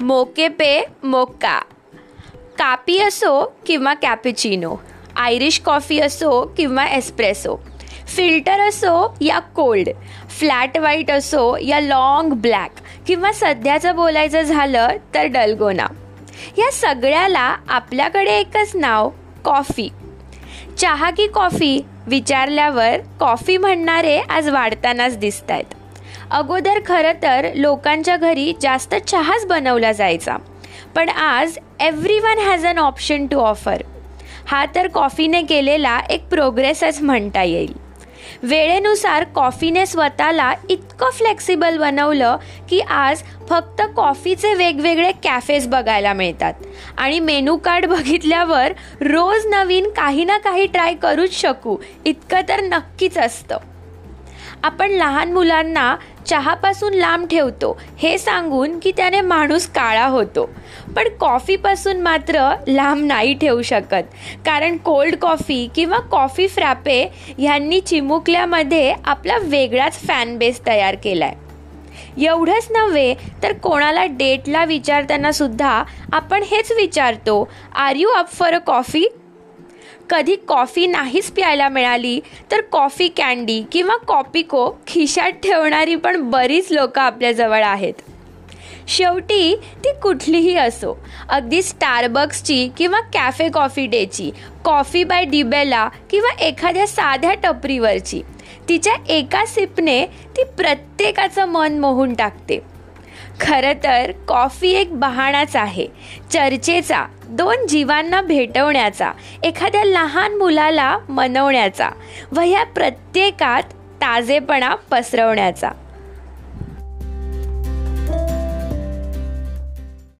मोके पे मोका कापी असो किंवा कॅपिचिनो आयरिश कॉफी असो किंवा एस्प्रेसो फिल्टर असो या कोल्ड फ्लॅट व्हाईट असो या लाँग ब्लॅक किंवा सध्याचं बोलायचं झालं तर डलगोना. या सगळ्याला आपल्याकडे एकच नाव कॉफी चहा की कॉफी विचारल्यावर कॉफी म्हणणारे आज वाढतानाच दिसत आहेत अगोदर खरं तर लोकांच्या घरी जास्त चहाच बनवला जायचा. पण आज everyone has an option to offer हा तर कॉफीने केलेला एक प्रोग्रेसच म्हणता येईल. वेळेनुसार कॉफीने स्वतःला इतकं फ्लेक्सिबल बनवलं की आज फक्त कॉफीचे वेगवेगळे कॅफेज बघायला मिळतात. आणि मेनू कार्ड बघितल्यावर रोज नवीन काही ना काही ट्राय करूच शकू. इतकं तर नक्कीच असतं. आपण लहान मुलांना चहापासून लांब ठेवतो. हे सांगून की त्याने माणूस काळा होतो. पण कॉफीपासून मात्र लांब नाही ठेवू शकत. कारण कोल्ड कॉफी किंवा कॉफी फ्रॅपे ह्यांनी चिमुकल्यामध्ये आपला वेगळाच फॅन बेस तयार केला आहे एवढंच नव्हे तर कोणाला डेटला विचारताना सुद्धा आपण हेच विचारतो are you up for a coffee कधी कॉफी नाहीच प्यायला मिळाली तर कॉफी कॅन्डी किंवा कॉपिको खिशात ठेवणारी पण बरीच लोकं आपल्याजवळ आहेत. शेवटी ती कुठलीही असो अगदी स्टारबक्सची किंवा कॅफे कॉफी डेची कॉफी बाय डिबेला किंवा एखाद्या साध्या टपरीवरची तिच्या एका सिपने ती प्रत्येकाचं मन मोहून टाकते. खरं तर कॉफी एक बहाणाच आहे चर्चेचा दोन जीवांना भेटवण्याचा एखाद्या लहान मुलाला मनवण्याचा व ह्या प्रत्येकात ताजेपणा पसरवण्याचा.